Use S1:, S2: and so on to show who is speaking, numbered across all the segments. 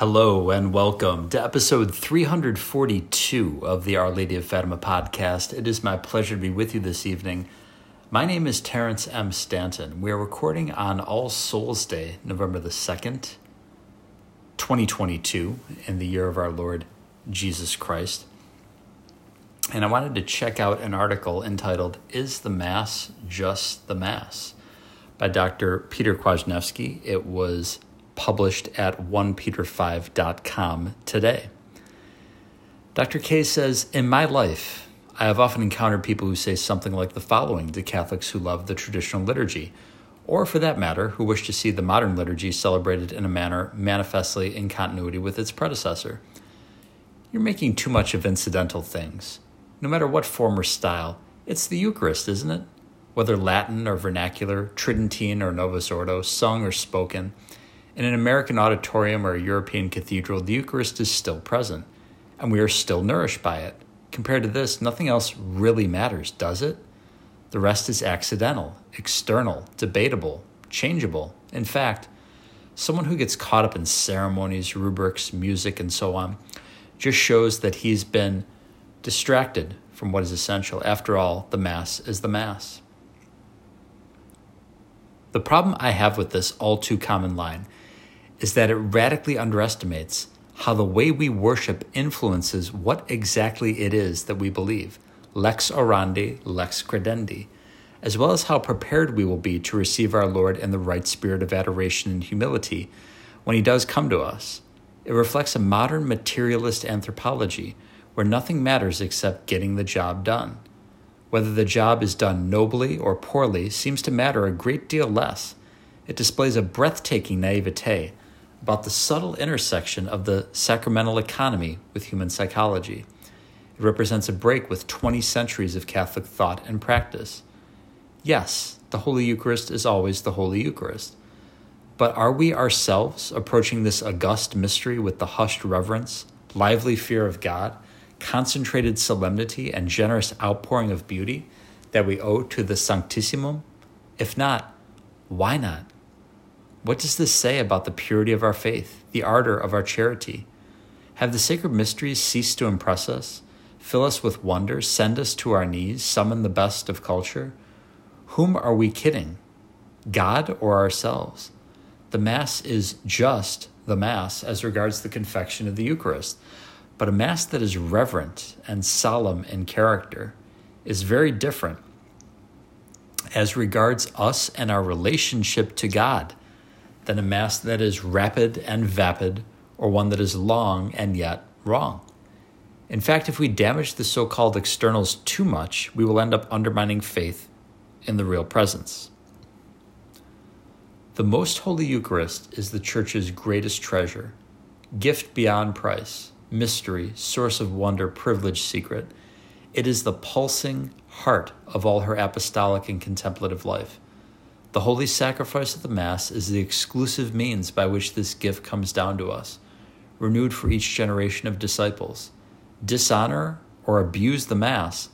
S1: Hello and welcome to episode 342 of the Our Lady of Fatima podcast. It is my pleasure to be with you this evening. My name is Terrence M. Stanton. We are recording on All Souls Day, November the 2nd, 2022, in the year of our Lord Jesus Christ. And I wanted to check out an article entitled, Is the Mass Just the Mass? by Dr. Peter Kwasniewski. It was published at 1peter5.com today. Dr. K says, In my life, I have often encountered people who say something like the following to Catholics who love the traditional liturgy, or for that matter, who wish to see the modern liturgy celebrated in a manner manifestly in continuity with its predecessor. You're making too much of incidental things. No matter what form or style, it's the Eucharist, isn't it? Whether Latin or vernacular, Tridentine or Novus Ordo, sung or spoken, in an American auditorium or a European cathedral, the Eucharist is still present, and we are still nourished by it. Compared to this, nothing else really matters, does it? The rest is accidental, external, debatable, changeable. In fact, someone who gets caught up in ceremonies, rubrics, music, and so on just shows that he's been distracted from what is essential. After all, the Mass is the Mass. The problem I have with this all too common line is that it radically underestimates how the way we worship influences what exactly it is that we believe, lex orandi, lex credendi, as well as how prepared we will be to receive our Lord in the right spirit of adoration and humility when He does come to us. It reflects a modern materialist anthropology where nothing matters except getting the job done. Whether the job is done nobly or poorly seems to matter a great deal less. It displays a breathtaking naivete about the subtle intersection of the sacramental economy with human psychology. It represents a break with 20 centuries of Catholic thought and practice. Yes, the Holy Eucharist is always the Holy Eucharist. But are we ourselves approaching this august mystery with the hushed reverence, lively fear of God, concentrated solemnity, and generous outpouring of beauty that we owe to the Sanctissimum? If not, why not? What does this say about the purity of our faith, the ardor of our charity? Have the sacred mysteries ceased to impress us, fill us with wonder, send us to our knees, summon the best of culture? Whom are we kidding? God or ourselves? The Mass is just the Mass as regards the confection of the Eucharist, but a Mass that is reverent and solemn in character is very different as regards us and our relationship to God than a Mass that is rapid and vapid or one that is long and yet wrong. In fact, if we damage the so called externals too much, we will end up undermining faith in the real presence. The Most Holy Eucharist is the Church's greatest treasure, gift beyond price, mystery, source of wonder, privilege, secret. It is the pulsing heart of all her apostolic and contemplative life. The holy sacrifice of the Mass is the exclusive means by which this gift comes down to us, renewed for each generation of disciples. Dishonor or abuse the Mass,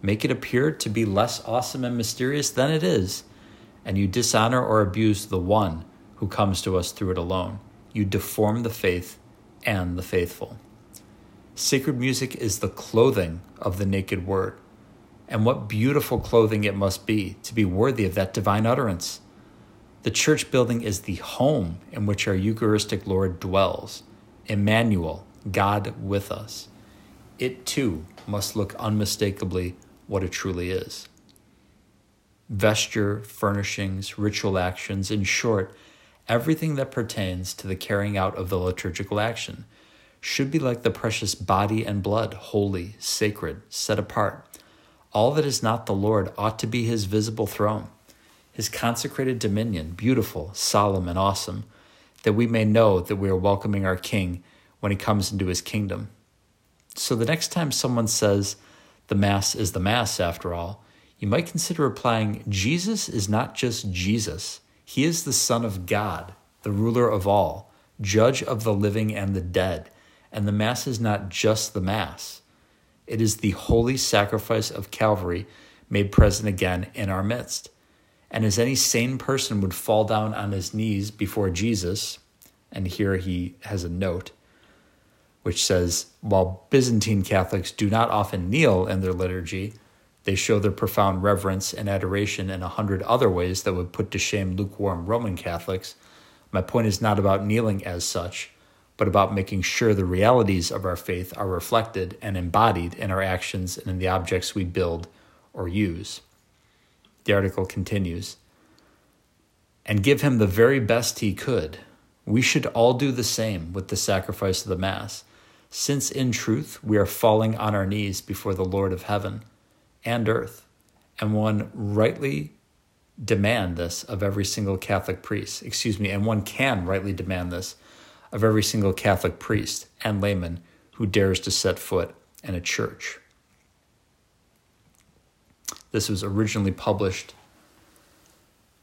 S1: make it appear to be less awesome and mysterious than it is, and you dishonor or abuse the one who comes to us through it alone. You deform the faith and the faithful. Sacred music is the clothing of the naked word. And what beautiful clothing it must be to be worthy of that divine utterance. The church building is the home in which our Eucharistic Lord dwells. Emmanuel, God with us. It too must look unmistakably what it truly is. Vesture, furnishings, ritual actions, in short, everything that pertains to the carrying out of the liturgical action should be like the precious body and blood, holy, sacred, set apart all that is not the Lord ought to be his visible throne, his consecrated dominion, beautiful, solemn, and awesome, that we may know that we are welcoming our King when he comes into his kingdom. So the next time someone says, the Mass is the Mass after all, you might consider replying, Jesus is not just Jesus, he is the Son of God, the ruler of all, judge of the living and the dead, and the Mass is not just the Mass. It is the holy sacrifice of Calvary made present again in our midst. And as any sane person would fall down on his knees before Jesus, And here he has a note which says While Byzantine Catholics do not often kneel in their liturgy, they show their profound reverence and adoration in a hundred other ways that would put to shame lukewarm Roman Catholics. My point is not about kneeling as such, but about making sure the realities of our faith are reflected and embodied in our actions and in the objects we build or use. The article continues and give him the very best he could. We should all do the same with the sacrifice of the Mass, since in truth we are falling on our knees before the Lord of heaven and earth, and one rightly demand this of every single Catholic priest, excuse me, and one can rightly demand this of every single Catholic priest and layman who dares to set foot in a church. This was originally published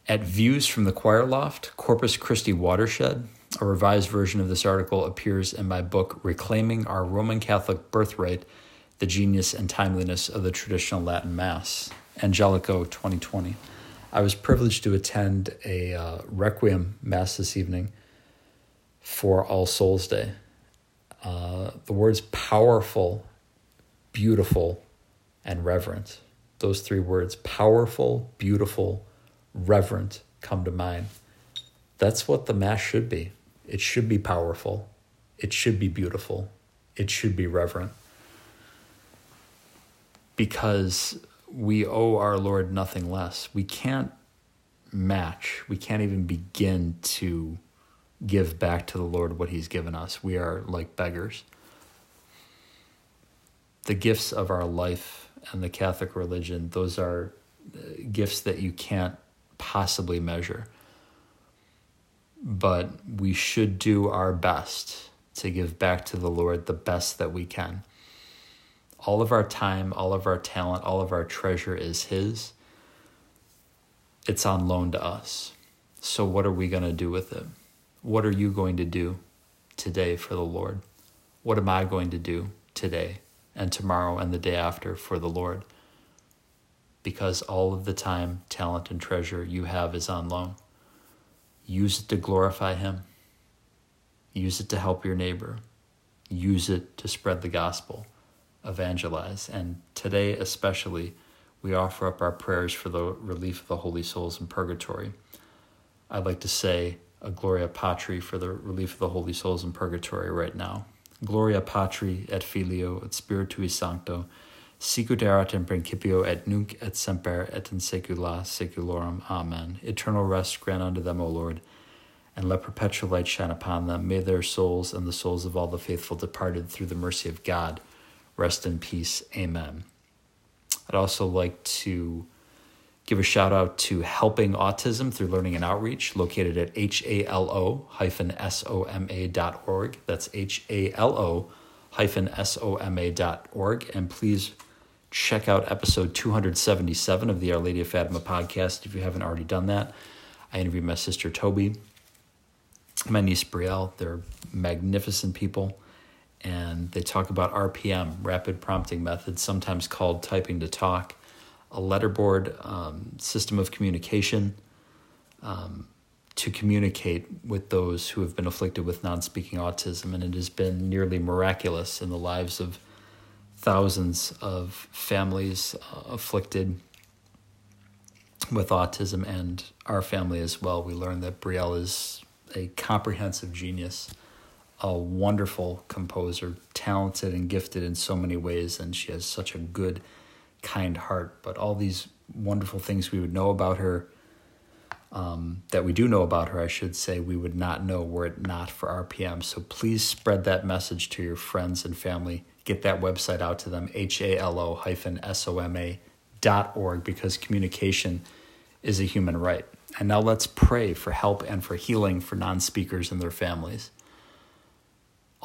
S1: at Views from the Choir Loft, Corpus Christi Watershed. A revised version of this article appears in my book, Reclaiming Our Roman Catholic Birthright The Genius and Timeliness of the Traditional Latin Mass, Angelico 2020. I was privileged to attend a uh, Requiem Mass this evening for All Souls Day. Uh, the words powerful, beautiful, and reverent, those three words, powerful, beautiful, reverent, come to mind. That's what the Mass should be. It should be powerful. It should be beautiful. It should be reverent. Because we owe our Lord nothing less. We can't match, we can't even begin to give back to the Lord what He's given us. We are like beggars. The gifts of our life and the Catholic religion, those are uh, gifts that you can't possibly measure. But we should do our best to give back to the Lord the best that we can. All of our time, all of our talent, all of our treasure is His. It's on loan to us. So, what are we going to do with it? What are you going to do today for the Lord? What am I going to do today and tomorrow and the day after for the Lord? Because all of the time, talent, and treasure you have is on loan. Use it to glorify Him, use it to help your neighbor, use it to spread the gospel, evangelize. And today, especially, we offer up our prayers for the relief of the holy souls in purgatory. I'd like to say, a Gloria Patri for the relief of the holy souls in purgatory right now. Gloria Patri et Filio et Spiritui Sancto, sicut erat in principio et nunc et semper et in saecula saeculorum. Amen. Eternal rest grant unto them, O Lord, and let perpetual light shine upon them. May their souls and the souls of all the faithful departed through the mercy of God rest in peace. Amen. I'd also like to give a shout out to Helping Autism through Learning and Outreach, located at halo soma.org. That's halo soma.org. And please check out episode 277 of the Our Lady of Fatima podcast if you haven't already done that. I interviewed my sister Toby, my niece Brielle. They're magnificent people. And they talk about RPM, rapid prompting method, sometimes called typing to talk a letterboard um, system of communication um, to communicate with those who have been afflicted with non speaking autism. And it has been nearly miraculous in the lives of thousands of families uh, afflicted with autism and our family as well. We learned that Brielle is a comprehensive genius, a wonderful composer, talented and gifted in so many ways, and she has such a good kind heart, but all these wonderful things we would know about her, um, that we do know about her, I should say, we would not know were it not for RPM. So please spread that message to your friends and family. Get that website out to them, halo hyphen S-O-M-A dot org, because communication is a human right. And now let's pray for help and for healing for non speakers and their families.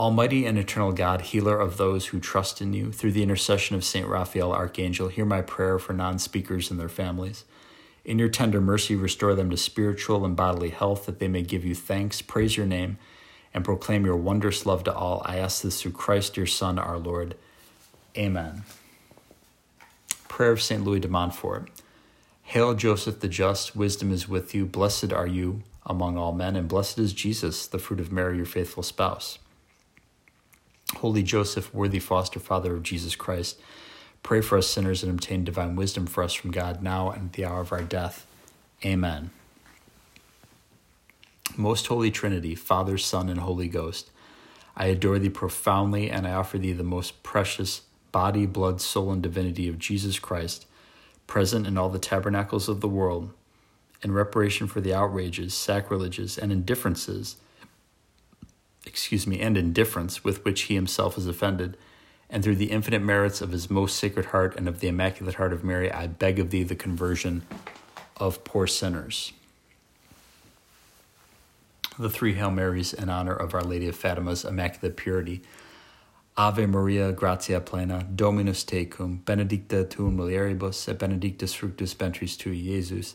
S1: Almighty and eternal God, healer of those who trust in you, through the intercession of St. Raphael, Archangel, hear my prayer for non speakers and their families. In your tender mercy, restore them to spiritual and bodily health, that they may give you thanks, praise your name, and proclaim your wondrous love to all. I ask this through Christ, your Son, our Lord. Amen. Prayer of St. Louis de Montfort. Hail, Joseph the Just, wisdom is with you. Blessed are you among all men, and blessed is Jesus, the fruit of Mary, your faithful spouse. Holy Joseph, worthy foster father of Jesus Christ, pray for us sinners and obtain divine wisdom for us from God now and at the hour of our death. Amen. Most Holy Trinity, Father, Son, and Holy Ghost, I adore thee profoundly, and I offer thee the most precious body, blood, soul, and divinity of Jesus Christ, present in all the tabernacles of the world, in reparation for the outrages, sacrileges, and indifferences, excuse me, and indifference with which he himself is offended, and through the infinite merits of his most sacred heart and of the immaculate heart of Mary, I beg of thee the conversion of poor sinners the three Hail Marys in honor of Our Lady of Fatima's Immaculate Purity. Ave Maria, gratia plena, Dominus tecum, benedicta tu mulieribus, et benedictus fructus ventris tui, Iesus.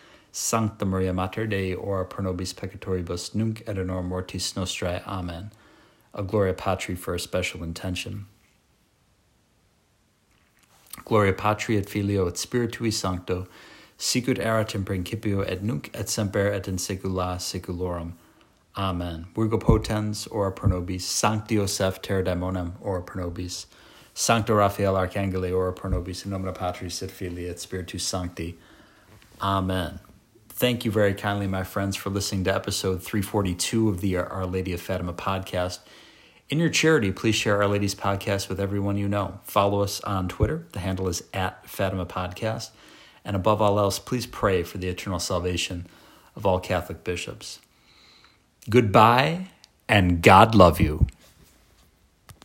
S1: Sancta Maria Mater Dei, ora pro nobis peccatoribus, nunc et in hora mortis nostrae. Amen. A Gloria Patri for a special intention. Gloria Patri et Filio et Spiritui Sancto, sicut erat in principio et nunc et semper et in saecula saeculorum. Amen. Virgo potens, ora pro nobis. Sancti Joseph, terror daemonum, ora pro nobis. Sancto Raphael, archangele, ora pro nobis. In nomine Patris et Filii et Spiritus Sancti. Amen. Thank you very kindly, my friends, for listening to episode 342 of the uh, Our Lady of Fatima podcast. In your charity, please share Our Lady's podcast with everyone you know. Follow us on Twitter. The handle is at Fatima Podcast. And above all else, please pray for the eternal salvation of all Catholic bishops. Goodbye, and God love you.